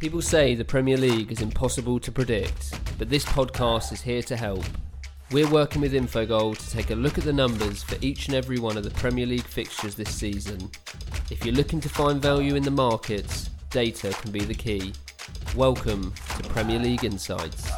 People say the Premier League is impossible to predict, but this podcast is here to help. We're working with Infogol to take a look at the numbers for each and every one of the Premier League fixtures this season. If you're looking to find value in the markets, data can be the key. Welcome to Premier League Insights.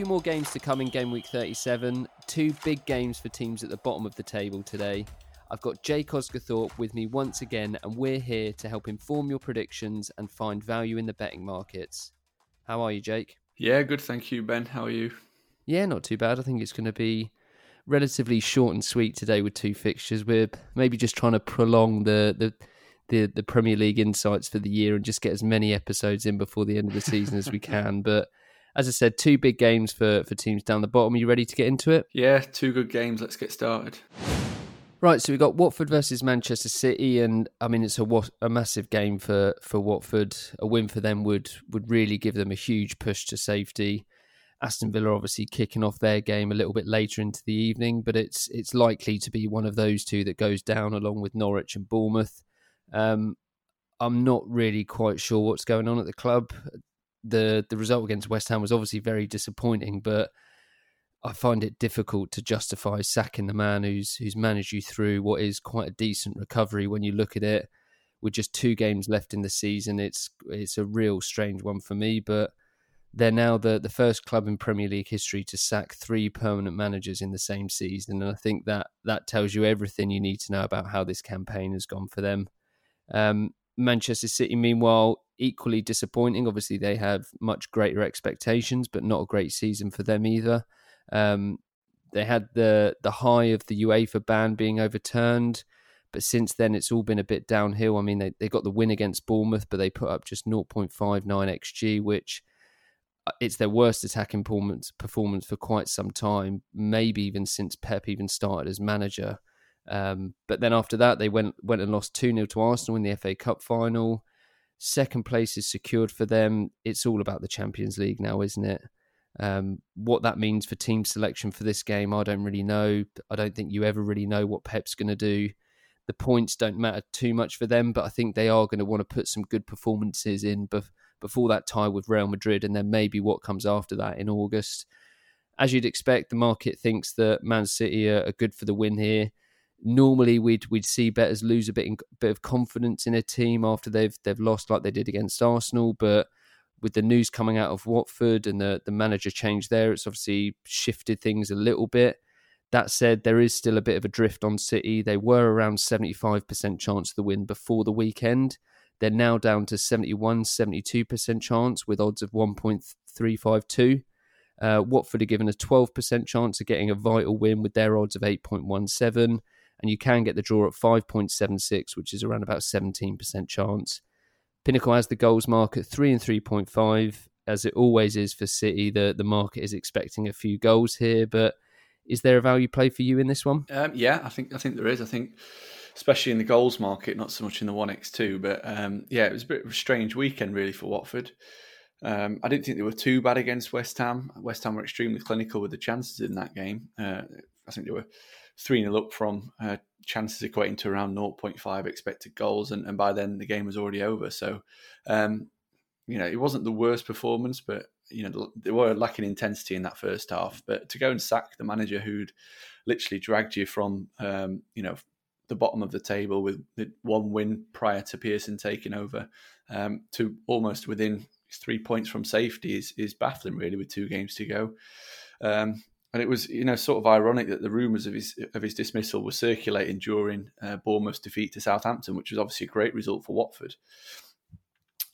Few more games to come in game week 37. Two big games for teams at the bottom of the table today. I've got Jake Osgathorpe with me once again, and we're here to help inform your predictions and find value in the betting markets. How are you, Jake? Yeah, good. Thank you, Ben. How are you? Yeah, not too bad. I think it's going to be relatively short and sweet today with two fixtures. We're maybe just trying to prolong the the the, the Premier League insights for the year and just get as many episodes in before the end of the season as we can. But as I said, two big games for for teams down the bottom. Are you ready to get into it? Yeah, two good games. Let's get started. Right, so we've got Watford versus Manchester City, and I mean it's a a massive game for for Watford. A win for them would would really give them a huge push to safety. Aston Villa obviously kicking off their game a little bit later into the evening, but it's it's likely to be one of those two that goes down along with Norwich and Bournemouth. Um, I'm not really quite sure what's going on at the club. The The result against West Ham was obviously very disappointing, but I find it difficult to justify sacking the man who's who's managed you through what is quite a decent recovery when you look at it. With just two games left in the season, it's it's a real strange one for me. But they're now the the first club in Premier League history to sack three permanent managers in the same season, and I think that that tells you everything you need to know about how this campaign has gone for them. Um, Manchester City, meanwhile, equally disappointing. Obviously, they have much greater expectations, but not a great season for them either. Um, they had the the high of the UEFA ban being overturned, but since then it's all been a bit downhill. I mean, they, they got the win against Bournemouth, but they put up just 0.59 xg, which uh, it's their worst attacking performance performance for quite some time, maybe even since Pep even started as manager. Um, but then after that, they went went and lost two 0 to Arsenal in the FA Cup final. Second place is secured for them. It's all about the Champions League now, isn't it? Um, what that means for team selection for this game, I don't really know. I don't think you ever really know what Pep's going to do. The points don't matter too much for them, but I think they are going to want to put some good performances in before that tie with Real Madrid, and then maybe what comes after that in August. As you'd expect, the market thinks that Man City are, are good for the win here. Normally, we'd we'd see betters lose a bit in, bit of confidence in a team after they've they've lost like they did against Arsenal, but with the news coming out of Watford and the, the manager change there, it's obviously shifted things a little bit. That said, there is still a bit of a drift on City. They were around 75% chance of the win before the weekend. They're now down to 71, 72% chance with odds of 1.352. Uh, Watford are given a 12% chance of getting a vital win with their odds of 8.17. And you can get the draw at 5.76, which is around about 17% chance. Pinnacle has the goals mark at three and three point five, as it always is for City. The the market is expecting a few goals here, but is there a value play for you in this one? Um, yeah, I think I think there is. I think especially in the goals market, not so much in the one x two, but um, yeah, it was a bit of a strange weekend really for Watford. Um, I didn't think they were too bad against West Ham. West Ham were extremely clinical with the chances in that game. Uh, I think they were 3 0 up from uh, chances equating to around 0.5 expected goals. And, and by then the game was already over. So, um, you know, it wasn't the worst performance, but, you know, they were lacking intensity in that first half. But to go and sack the manager who'd literally dragged you from, um, you know, the bottom of the table with one win prior to Pearson taking over um, to almost within three points from safety is, is baffling, really, with two games to go. Um, and it was you know sort of ironic that the rumours of his of his dismissal were circulating during uh, Bournemouth's defeat to Southampton, which was obviously a great result for Watford.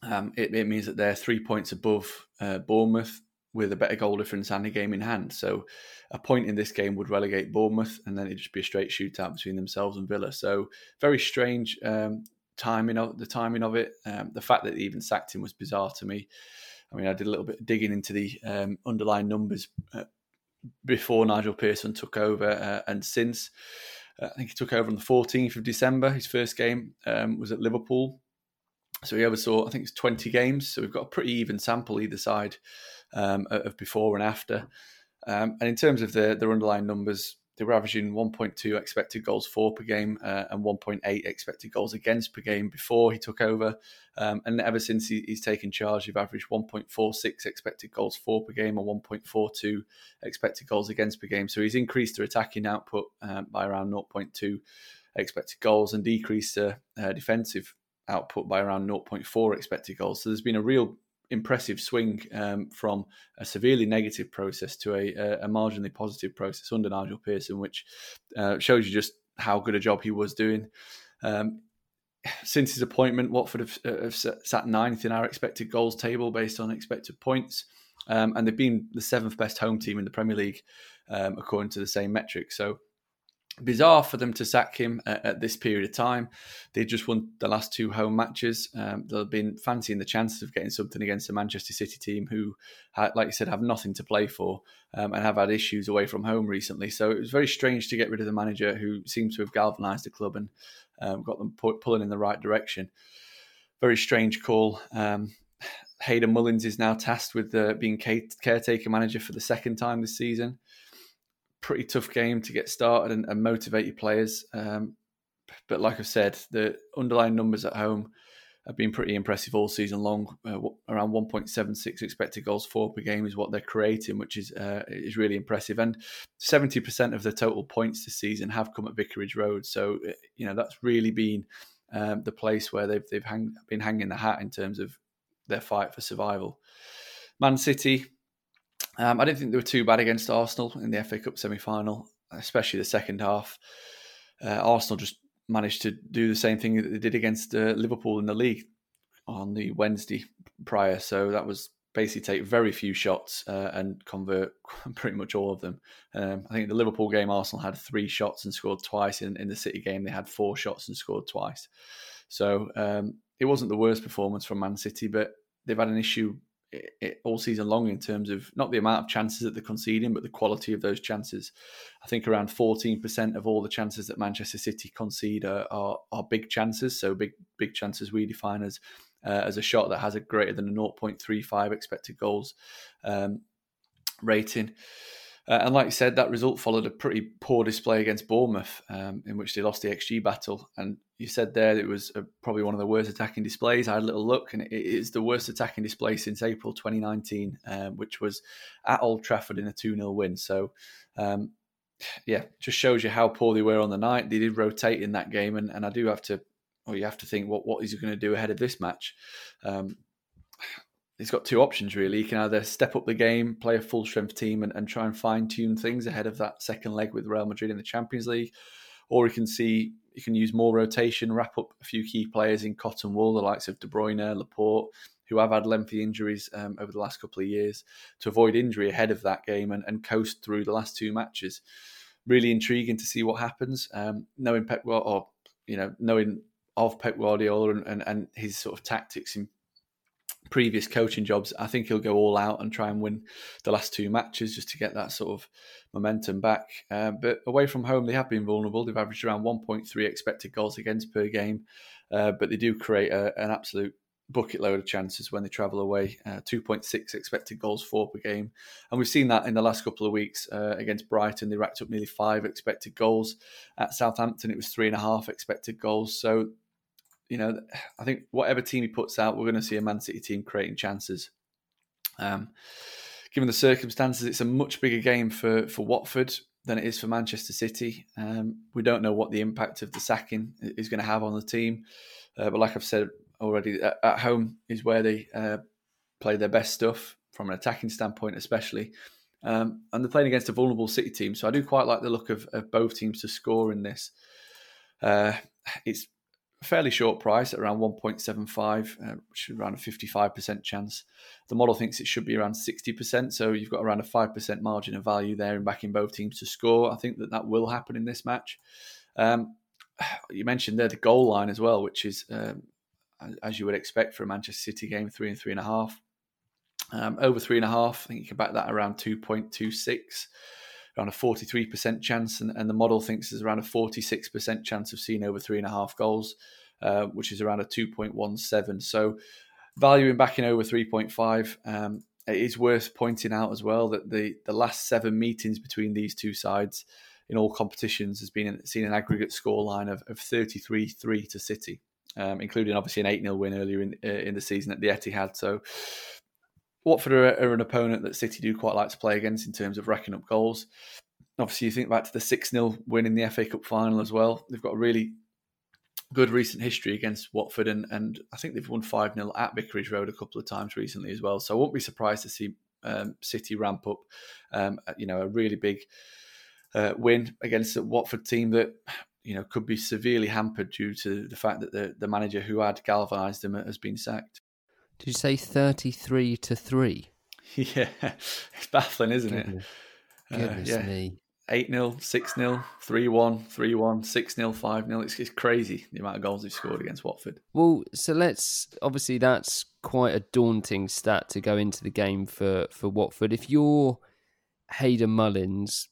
Um, it, it, means that they're three points above uh, Bournemouth with a better goal difference and a game in hand. So a point in this game would relegate Bournemouth, and then it'd just be a straight shootout between themselves and Villa. So very strange um, timing of the timing of it. Um, the fact that they even sacked him was bizarre to me. I mean, I did a little bit of digging into the um, underlying numbers uh, before Nigel Pearson took over uh, and since. Uh, I think he took over on the 14th of December. His first game um, was at Liverpool. So he oversaw, I think it's 20 games. So we've got a pretty even sample either side um, of before and after. Um, and in terms of the, their underlying numbers, they were averaging 1.2 expected goals for per game uh, and 1.8 expected goals against per game before he took over. Um, and ever since he, he's taken charge, they've averaged 1.46 expected goals for per game and 1.42 expected goals against per game. So he's increased their attacking output um, by around 0.2 expected goals and decreased their uh, defensive output by around 0.4 expected goals. So there's been a real impressive swing um, from a severely negative process to a, a, marginally positive process under Nigel Pearson, which uh, shows you just how good a job he was doing. Um, since his appointment, Watford have, uh, have, sat ninth in our expected goals table based on expected points, um, and they've been the seventh best home team in the Premier League um, according to the same metric. So bizarre for them to sack him at, at, this period of time. They just won the last two home matches. Um, they've been fancying the chances of getting something against the Manchester City team, who, like you said, have nothing to play for um, and have had issues away from home recently. So it was very strange to get rid of the manager who seems to have galvanised the club and um, got them pu- pulling in the right direction. Very strange call. Um, Hayden Mullins is now tasked with uh, being caretaker manager for the second time this season pretty tough game to get started and, and motivate your players. Um, but like I said, the underlying numbers at home have been pretty impressive all season long. Uh, around 1.76 expected goals for per game is what they're creating, which is uh, is really impressive. And 70% of the total points this season have come at Vicarage Road. So uh, you know that's really been um, the place where they've they've hang, been hanging the hat in terms of their fight for survival. Man City, um, I didn't think they were too bad against Arsenal in the FA Cup semi final, especially the second half. Uh, Arsenal just managed to do the same thing that they did against uh, Liverpool in the league on the Wednesday prior. So that was basically take very few shots uh, and convert pretty much all of them. Um, I think the Liverpool game, Arsenal had three shots and scored twice. In, in the City game, they had four shots and scored twice. So um, it wasn't the worst performance from Man City, but they've had an issue it, all season long in terms of not the amount of chances that they're conceding, but the quality of those chances. I think around 14% of all the chances that Manchester City concede are, are, are big chances. So big big chances we define as uh, as a shot that has a greater than a 0.35 expected goals um, rating. Uh, and like you said, that result followed a pretty poor display against Bournemouth, um, in which they lost the XG battle. And you said there it was a, probably one of the worst attacking displays. I had a little look, and it is the worst attacking display since April 2019, um, which was at Old Trafford in a 2 0 win. So, um, yeah, just shows you how poor they were on the night. They did rotate in that game, and, and I do have to, or you have to think, what what is he going to do ahead of this match? Um, he's got two options really. He can either step up the game, play a full strength team, and, and try and fine tune things ahead of that second leg with Real Madrid in the Champions League, or he can see he can use more rotation, wrap up a few key players in cotton wool, the likes of De Bruyne, Laporte, who have had lengthy injuries um, over the last couple of years, to avoid injury ahead of that game and, and coast through the last two matches. Really intriguing to see what happens. Um, knowing Pep, or you know, knowing of Pep Guardiola and, and, and his sort of tactics in previous coaching jobs, I think he'll go all out and try and win the last two matches just to get that sort of momentum back. Uh, but away from home, they have been vulnerable. They've averaged around 1.3 expected goals against per game, uh, but they do create a, an absolute bucket load of chances when they travel away. Uh, 2.6 expected goals for per game, and we've seen that in the last couple of weeks uh, against Brighton. They racked up nearly five expected goals. At Southampton, it was three and a half expected goals. So you know, I think whatever team he puts out, we're going to see a Man City team creating chances. Um, given the circumstances, it's a much bigger game for for Watford than it is for Manchester City. Um, we don't know what the impact of the sacking is going to have on the team, uh, but like I've said already, at, home is where they uh, play their best stuff from an attacking standpoint, especially. Um, and they're playing against a vulnerable City team, so I do quite like the look of, of both teams to score in this. Uh, it's fairly short price at around 1.75, uh, which is around a 55% chance. The model thinks it should be around 60%, so you've got around a 5% margin of value there in backing both teams to score. I think that that will happen in this match. Um, you mentioned there the goal line as well, which is, um, as you would expect for a Manchester City game, three and three and a half. Um, over three and a half, I think you can back that around 2.26 around a 43% chance, and, and the model thinks there's around a 46% chance of seeing over three and a half goals, uh, which is around a 2.17. So, valuing back in over 3.5. Um, it is worth pointing out as well that the, the last seven meetings between these two sides, in all competitions has been seen an aggregate scoreline of, of 33-3 to City, um, including obviously an 8-0 win earlier in uh, in the season at the Etihad. So Watford are, are, an opponent that City do quite like to play against in terms of racking up goals. Obviously, you think back to the 6 0 win in the FA Cup final as well. They've got a really good recent history against Watford, and, and I think they've won 5 0 at Vicarage Road a couple of times recently as well. So I won't be surprised to see um, City ramp up, um, you know, a really big uh, win against a Watford team that you know could be severely hampered due to the fact that the, the manager who had galvanised them has been sacked. Did you say thirty-three to three? Yeah, it's baffling, isn't Goodness, it? goodness uh, yeah. me. 8 0, 6 0, 3 1, 3 1, 6 0, 5 0. It's, it's crazy the amount of goals they've scored against Watford. Well, so let's obviously that's quite a daunting stat to go into the game for, for Watford. If you're Hayden Mullins,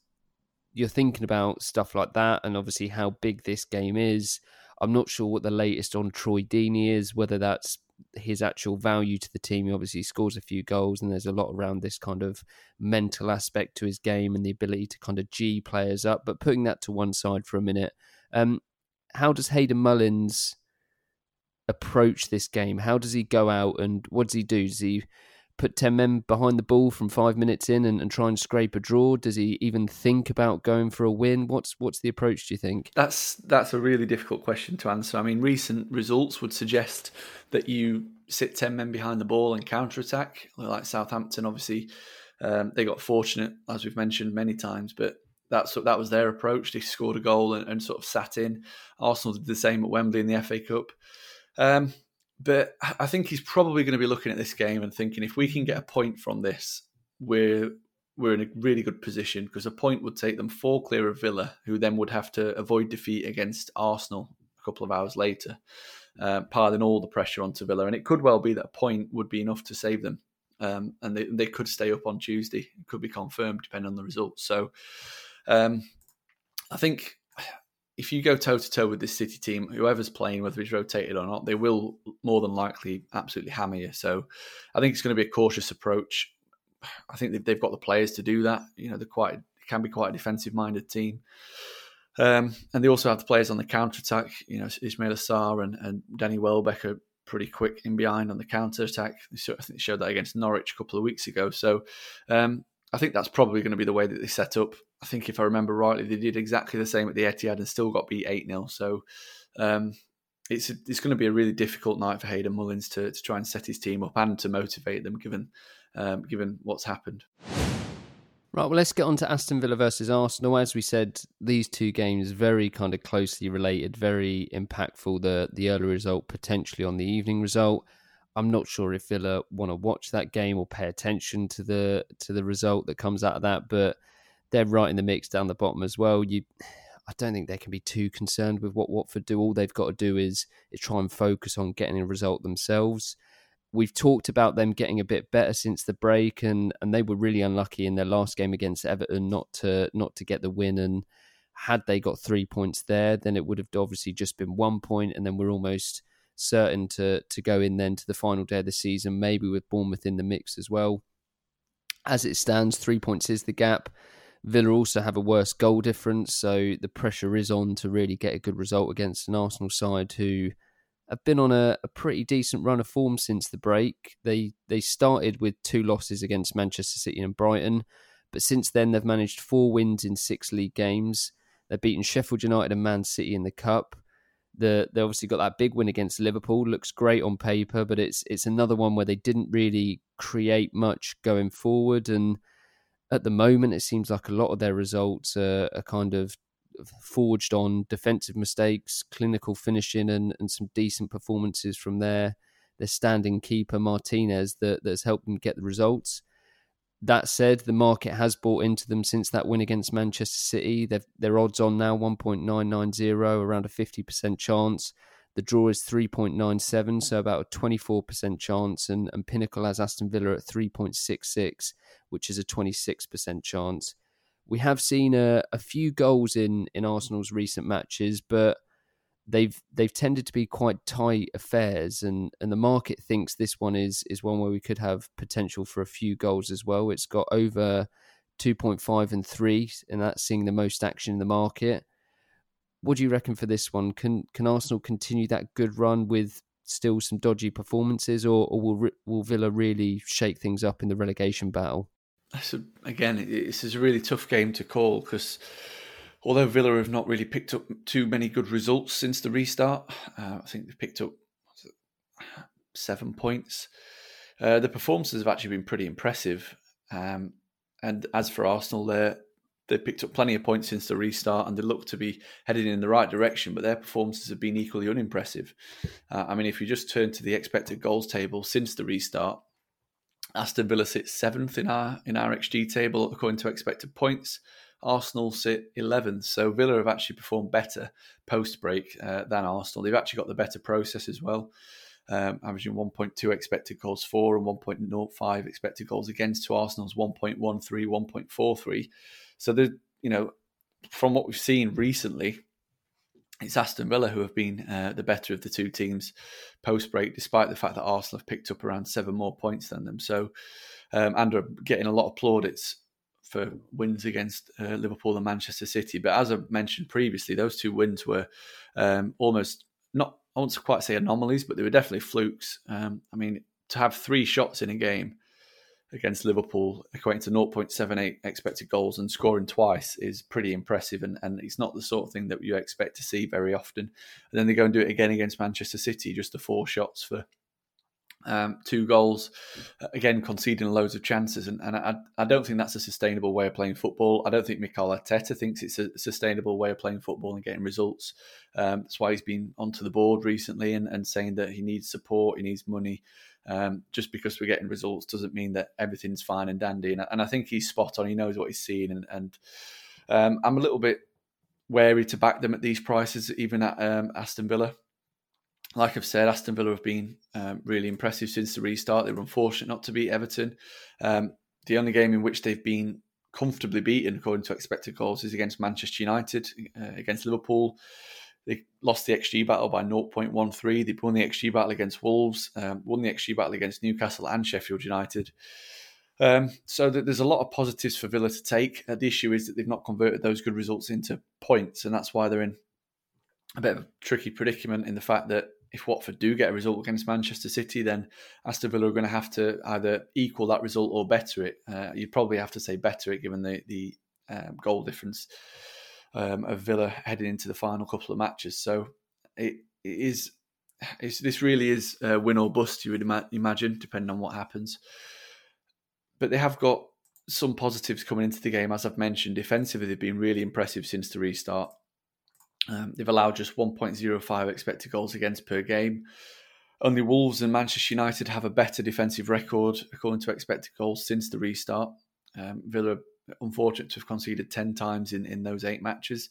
you're thinking about stuff like that and obviously how big this game is. I'm not sure what the latest on Troy Deeney is, whether that's his actual value to the team. He obviously scores a few goals, and there's a lot around this kind of mental aspect to his game and the ability to kind of G players up. But putting that to one side for a minute, um, how does Hayden Mullins approach this game? How does he go out and what does he do? Does he put 10 men behind the ball from five minutes in and, and, try and scrape a draw? Does he even think about going for a win? What's what's the approach, do you think? That's that's a really difficult question to answer. I mean, recent results would suggest that you sit 10 men behind the ball and counter attack, like Southampton, obviously. Um, they got fortunate, as we've mentioned many times, but that's that was their approach. They scored a goal and, and sort of sat in. Arsenal did the same at Wembley in the FA Cup. Um, but I think he's probably going to be looking at this game and thinking if we can get a point from this, we're we're in a really good position because a point would take them four clear of Villa, who then would have to avoid defeat against Arsenal a couple of hours later, uh, piling all the pressure onto Villa. And it could well be that a point would be enough to save them. Um, and they, they could stay up on Tuesday. It could be confirmed depending on the results. So um, I think if you go toe to toe with this City team, whoever's playing, whether it's rotated or not, they will more than likely absolutely hammer you. So I think it's going to be a cautious approach. I think they've got the players to do that. You know, they're quite can be quite a defensive minded team. Um, and they also have the players on the counter attack. You know, Ismaila Sarr and, and Danny Welbeck are pretty quick in behind on the counter attack. I think they showed that against Norwich a couple of weeks ago. So um, I think that's probably going to be the way that they set up. I think if I remember rightly, they did exactly the same at the Etihad and still got beat 8 0. So um, it's it's going to be a really difficult night for Hayden Mullins to, to try and set his team up and to motivate them given um, given what's happened. Right, well, let's get on to Aston Villa versus Arsenal. As we said, these two games very kind of closely related, very impactful. The the early result potentially on the evening result. I'm not sure if Villa want to watch that game or pay attention to the to the result that comes out of that, but they're right in the mix down the bottom as well. You, I don't think they can be too concerned with what Watford do. All they've got to do is is try and focus on getting a result themselves. We've talked about them getting a bit better since the break, and and they were really unlucky in their last game against Everton not to not to get the win. And had they got three points there, then it would have obviously just been one point, and then we're almost certain to to go in then to the final day of the season, maybe with Bournemouth in the mix as well. As it stands, three points is the gap. Villa also have a worse goal difference, so the pressure is on to really get a good result against an Arsenal side who have been on a, a pretty decent run of form since the break. They they started with two losses against Manchester City and Brighton, but since then they've managed four wins in six league games. They've beaten Sheffield United and Man City in the cup. The, they obviously got that big win against Liverpool. Looks great on paper, but it's it's another one where they didn't really create much going forward. And at the moment, it seems like a lot of their results are, are kind of forged on defensive mistakes, clinical finishing, and, and some decent performances from their their standing keeper Martinez that that's helped them get the results. That said, the market has bought into them since that win against Manchester City. They've, their odds on now 1.990, around a 50% chance. The draw is 3.97, so about a 24% chance. And, and Pinnacle has Aston Villa at 3.66, which is a 26% chance. We have seen a, a few goals in, in Arsenal's recent matches, but they've they've tended to be quite tight affairs and and the market thinks this one is is one where we could have potential for a few goals as well it's got over 2.5 and 3, and that's seeing the most action in the market. What do you reckon for this one? Can can Arsenal continue that good run with still some dodgy performances, or, or will will Villa really shake things up in the relegation battle? So again, this is a really tough game to call because although Villa have not really picked up too many good results since the restart, uh, I think they've picked up seven points. Uh, the performances have actually been pretty impressive. Um, and as for Arsenal, they they picked up plenty of points since the restart, and they look to be heading in the right direction. But their performances have been equally unimpressive. Uh, I mean, if you just turn to the expected goals table since the restart, Aston Villa sits seventh in our in our XG table according to expected points. Arsenal sit 11th. So Villa have actually performed better post break uh, than Arsenal. They've actually got the better process as well um, averaging 1.2 expected goals for and 1.05 expected goals against to Arsenal's 1.13, 1.43. So the you know from what we've seen recently, it's Aston Villa who have been uh, the better of the two teams post break, despite the fact that Arsenal have picked up around seven more points than them. So um, and are getting a lot of plaudits for wins against uh, Liverpool and Manchester City. But as I mentioned previously, those two wins were um, almost not I won't quite say anomalies, but they were definitely flukes. Um, I mean, to have three shots in a game against Liverpool, equating to 0.78 expected goals and scoring twice, is pretty impressive. And, and it's not the sort of thing that you expect to see very often. And then they go and do it again against Manchester City, just the four shots for um, two goals, uh, again conceding loads of chances, and, and I, I, don't think that's a sustainable way of playing football. I don't think Mikel Arteta thinks it's a sustainable way of playing football and getting results. Um, that's why he's been onto the board recently and, and saying that he needs support, he needs money. Um, just because we're getting results doesn't mean that everything's fine and dandy. And, and I think he's spot on. He knows what he's seeing, and, and um, I'm a little bit wary to back them at these prices, even at um, Aston Villa like I've said, Aston Villa have been um, really impressive since the restart. They were unfortunate not to beat Everton. Um, the only game in which they've been comfortably beaten, according to expected goals, is against Manchester United. Uh, against Liverpool, they lost the XG battle by 0.13. They won the XG battle against Wolves, um, won the XG battle against Newcastle and Sheffield United. Um, so there's a lot of positives for Villa to take. Uh, the issue is that they've not converted those good results into points, and that's why they're in a bit of a tricky predicament in the fact that if Watford do get a result against Manchester City, then Aston Villa are going to have to either equal that result or better it. Uh, you'd probably have to say better it given the the um, goal difference um, of Villa heading into the final couple of matches. So it, it is this really is a win or bust. You would ima- imagine, depending on what happens. But they have got some positives coming into the game, as I've mentioned. Defensively, they've been really impressive since the restart. Um, they've allowed just 1.05 expected goals against per game. Only Wolves and Manchester United have a better defensive record according to expected goals since the restart. Um, Villa unfortunate to have conceded 10 times in, in those eight matches.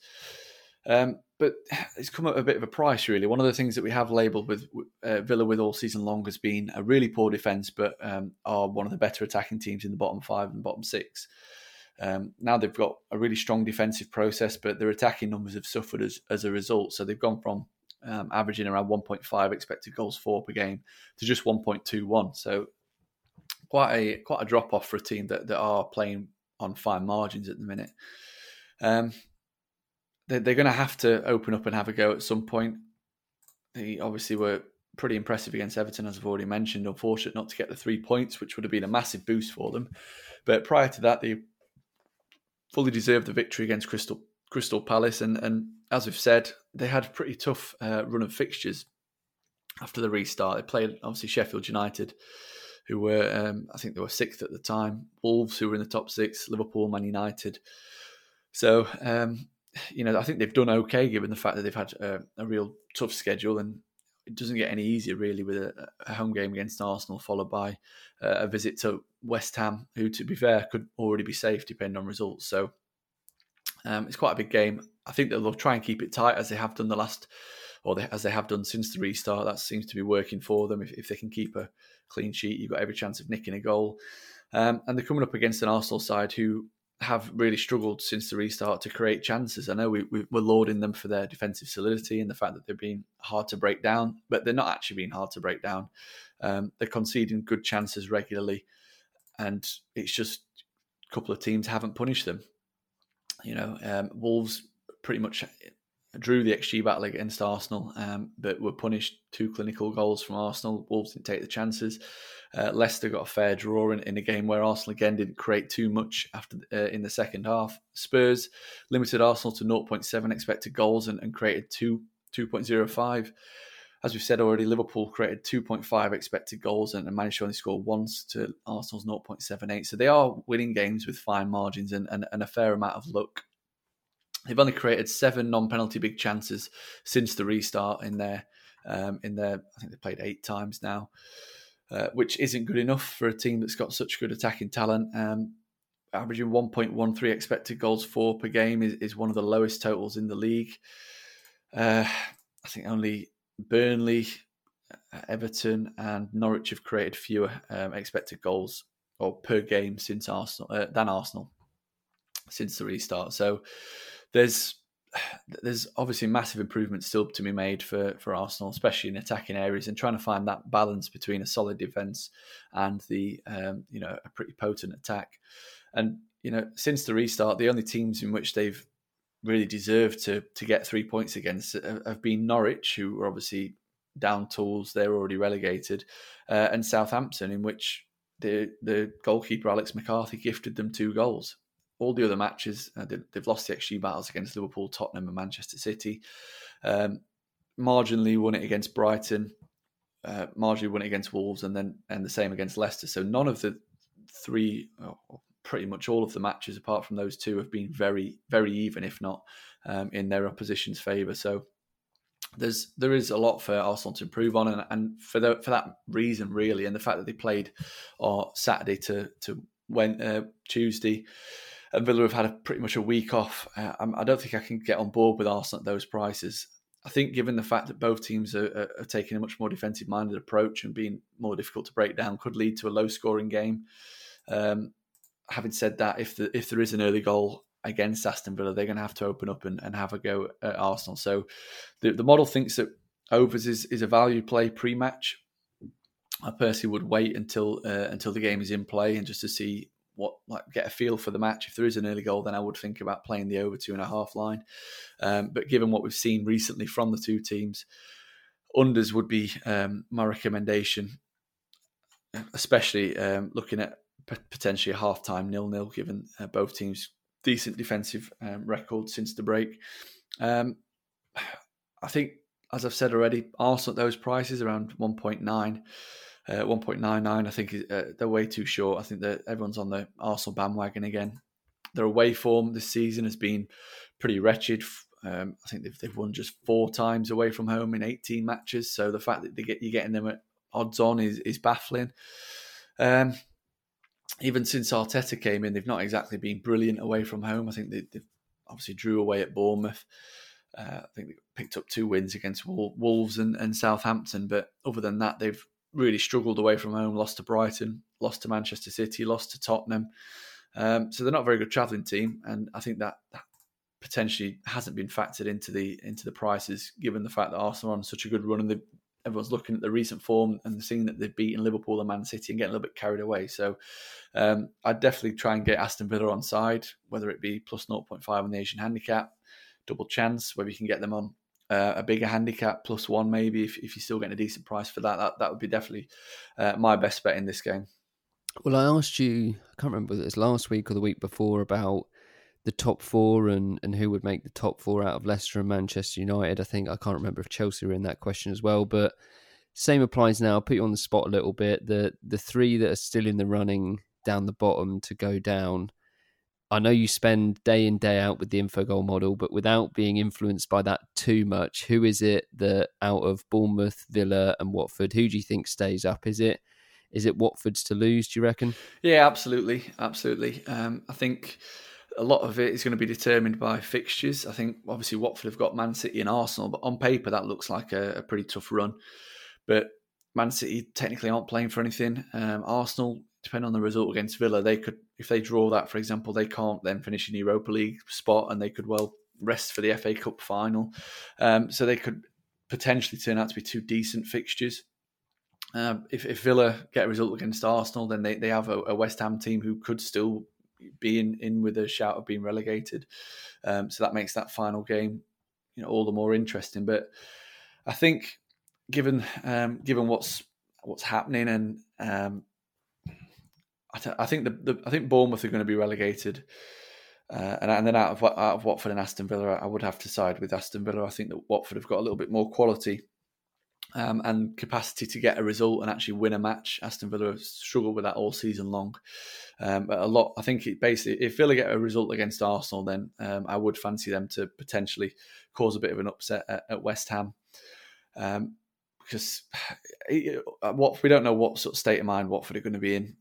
Um, but it's come at a bit of a price, really. One of the things that we have labelled with uh, Villa with all season long has been a really poor defence, but um, are one of the better attacking teams in the bottom five and bottom six. Um, now they've got a really strong defensive process, but their attacking numbers have suffered as, as a result. So they've gone from um, averaging around 1.5 expected goals for per game to just 1.21. So quite a quite a drop off for a team that, that are playing on fine margins at the minute. Um, they, they're going to have to open up and have a go at some point. They obviously were pretty impressive against Everton, as I've already mentioned. Unfortunate not to get the three points, which would have been a massive boost for them. But prior to that, they fully deserved the victory against Crystal Crystal Palace, and and as we've said, they had a pretty tough uh, run of fixtures after the restart. They played obviously Sheffield United, who were um, I think they were sixth at the time, Wolves who were in the top six, Liverpool, Man United. So um, you know I think they've done okay given the fact that they've had a, a real tough schedule and it doesn't get any easier really with a, a home game against Arsenal, followed by uh, a visit to West Ham, who, to be fair, could already be safe depending on results. So um, it's quite a big game. I think that they'll try and keep it tight as they have done the last, or they, as they have done since the restart. That seems to be working for them. If, if they can keep a clean sheet, you've got every chance of nicking a goal. Um, and they're coming up against an Arsenal side who have really struggled since the restart to create chances. I know we, we, are lauding them for their defensive solidity and the fact that they're being hard to break down, but they're not actually being hard to break down. Um, they're conceding good chances regularly, and it's just a couple of teams haven't punished them. You know, um, Wolves pretty much drew the XG battle against Arsenal, um, but were punished two clinical goals from Arsenal. Wolves didn't take the chances. Uh, Leicester got a fair draw in, in, a game where Arsenal again didn't create too much after uh, in the second half. Spurs limited Arsenal to 0.7 expected goals and, and created two 2.05. As we've said already, Liverpool created 2.5 expected goals and, and managed to only score once to Arsenal's 0.78. So they are winning games with fine margins and, and, and a fair amount of luck. They've only created seven non-penalty big chances since the restart in their um, in their. I think they played eight times now, uh, which isn't good enough for a team that's got such good attacking talent. Um, averaging 1.13 expected goals for per game is, is one of the lowest totals in the league. Uh, I think only Burnley, uh, Everton, and Norwich have created fewer um, expected goals or per game since Arsenal uh, than Arsenal since the restart. So there's there's obviously massive improvements still to be made for for Arsenal, especially in attacking areas, and trying to find that balance between a solid defense and the um, you know a pretty potent attack. And you know since the restart, the only teams in which they've really deserved to to get three points against have been Norwich, who were obviously down tools; they're already relegated, uh, and Southampton, in which the the goalkeeper Alex McCarthy gifted them two goals all the other matches, uh, they, have lost the XG battles against Liverpool, Tottenham, and Manchester City. Um, marginally won it against Brighton, uh, marginally won it against Wolves, and then and the same against Leicester. So none of the three, pretty much all of the matches, apart from those two, have been very very even, if not um, in their opposition's favour. So there's there is a lot for Arsenal to improve on, and, and for the, for that reason, really, and the fact that they played on Saturday to to when uh, Tuesday and Villa have had a, pretty much a week off. Uh, I don't think I can get on board with Arsenal at those prices. I think, given the fact that both teams are, are, taking a much more defensive minded approach and being more difficult to break down, could lead to a low scoring game. Um, having said that, if the, if there is an early goal against Aston Villa, they're going to have to open up and, and have a go at Arsenal. So the, the model thinks that overs is, is a value play pre match. I personally would wait until uh, until the game is in play and just to see what like get a feel for the match. If there is an early goal, then I would think about playing the over two and a half line. Um, but given what we've seen recently from the two teams, unders would be um, my recommendation, especially um, looking at potentially a half time nil nil, given uh, both teams decent defensive um, record since the break. Um, I think, as I've said already, Arsenal at those prices around one point nine. Uh, 1.99, I think uh, they're way too short. I think that everyone's on the Arsenal bandwagon again. Their away form this season has been pretty wretched. Um, I think they've, they've won just four times away from home in 18 matches. So the fact that they get, you're getting them at odds on is, is baffling. Um, even since Arteta came in, they've not exactly been brilliant away from home. I think they, have obviously drew away at Bournemouth. Uh, I think they picked up two wins against Wolves and, and Southampton, but other than that, they've really struggled away from home, lost to Brighton, lost to Manchester City, lost to Tottenham. Um, so they're not a very good travelling team, and I think that, that potentially hasn't been factored into the into the prices, given the fact that Arsenal are on such a good run and everyone's looking at the recent form and seeing that they've beaten Liverpool and Man City and getting a little bit carried away. So um, I'd definitely try and get Aston Villa on side, whether it be plus 0.5 on the Asian handicap, double chance, whether you can get them on uh, a bigger handicap plus one maybe if, if you're still getting a decent price for that that, that would be definitely uh, my best bet in this game. Well i asked you i can't remember whether it was last week or the week before about the top four and, and who would make the top four out of leicester and manchester united? I think i can't remember if chelsea were in that question as well but same applies now. I'll put you on the spot a little bit. The the three that are still in the running down the bottom to go down I know you spend day in day out with the infogol model, but without being influenced by that too much, who is it that out of Bournemouth, Villa, and Watford, who do you think stays up? Is it is it Watford's to lose? Do you reckon? Yeah, absolutely, absolutely. Um, I think a lot of it is going to be determined by fixtures. I think obviously Watford have got Man City and Arsenal, but on paper that looks like a, a pretty tough run. But Man City technically aren't playing for anything. Um, Arsenal depending on the result against Villa, they could, if they draw that, for example, they can't then finish in Europa League spot, and they could well rest for the FA Cup final. Um, so they could potentially turn out to be two decent fixtures. Um, if, if Villa get a result against Arsenal, then they, they have a, a, West Ham team who could still being in with a shout of being relegated. Um, so that makes that final game, you know, all the more interesting. But I think, given um, given what's what's happening, and um, I, th- I, think the, the, I think Bournemouth are going to be relegated. Uh, and, and, then out of out of Watford and Aston Villa, I would have to side with Aston Villa. I think that Watford have got a little bit more quality um, and capacity to get a result and actually win a match. Aston Villa have struggled with that all season long. Um, but a lot, I think, it basically, if Villa get a result against Arsenal, then um, I would fancy them to potentially cause a bit of an upset at, at West Ham. Um, because what we don't know what sort of state of mind Watford are going to be in.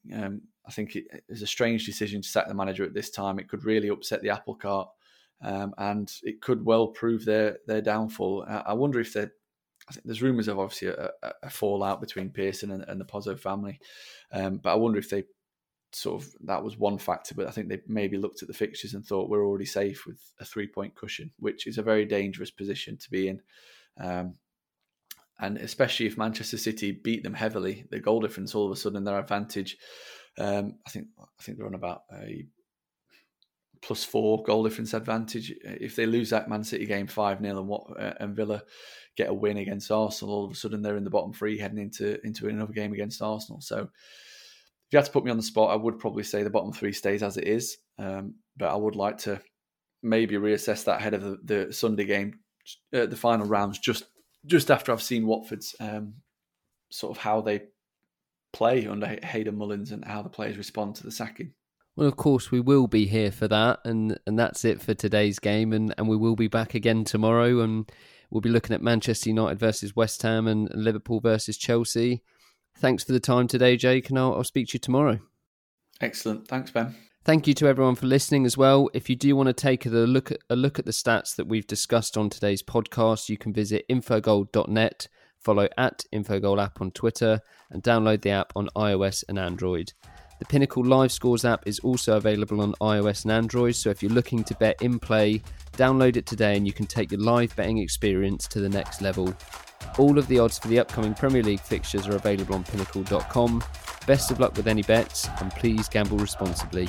I think it is a strange decision to sack the manager at this time. It could really upset the apple cart, um, and it could well prove their their downfall. I wonder if they're I think there's rumours of obviously a, a, fallout between Pearson and, and the Pozzo family, um, but I wonder if they sort of that was one factor. But I think they maybe looked at the fixtures and thought we're already safe with a three point cushion, which is a very dangerous position to be in. Um, and especially if Manchester City beat them heavily, the goal difference all of a sudden their advantage. Um, I think I think they're on about a plus four goal difference advantage. If they lose that Man City game five 0 and what uh, and Villa get a win against Arsenal, all of a sudden they're in the bottom three heading into into another game against Arsenal. So if you had to put me on the spot, I would probably say the bottom three stays as it is. Um, but I would like to maybe reassess that ahead of the, the Sunday game, uh, the final rounds, just just after I've seen Watford's um, sort of how they play under Hayden Mullins and how the players respond to the sacking. Well, of course, we will be here for that, and and that's it for today's game, and and we will be back again tomorrow, and we'll be looking at Manchester United versus West Ham and Liverpool versus Chelsea. Thanks for the time today, Jake, and I'll, I'll speak to you tomorrow. Excellent, thanks, Ben. Thank you to everyone for listening as well. If you do want to take a look at a look at the stats that we've discussed on today's podcast, you can visit infogol.net, follow at Infogol app on Twitter, and download the app on iOS and Android. The Pinnacle Live Scores app is also available on iOS and Android, so if you're looking to bet in play, download it today and you can take your live betting experience to the next level. All of the odds for the upcoming Premier League fixtures are available on pinnacle.com. Best of luck with any bets and please gamble responsibly.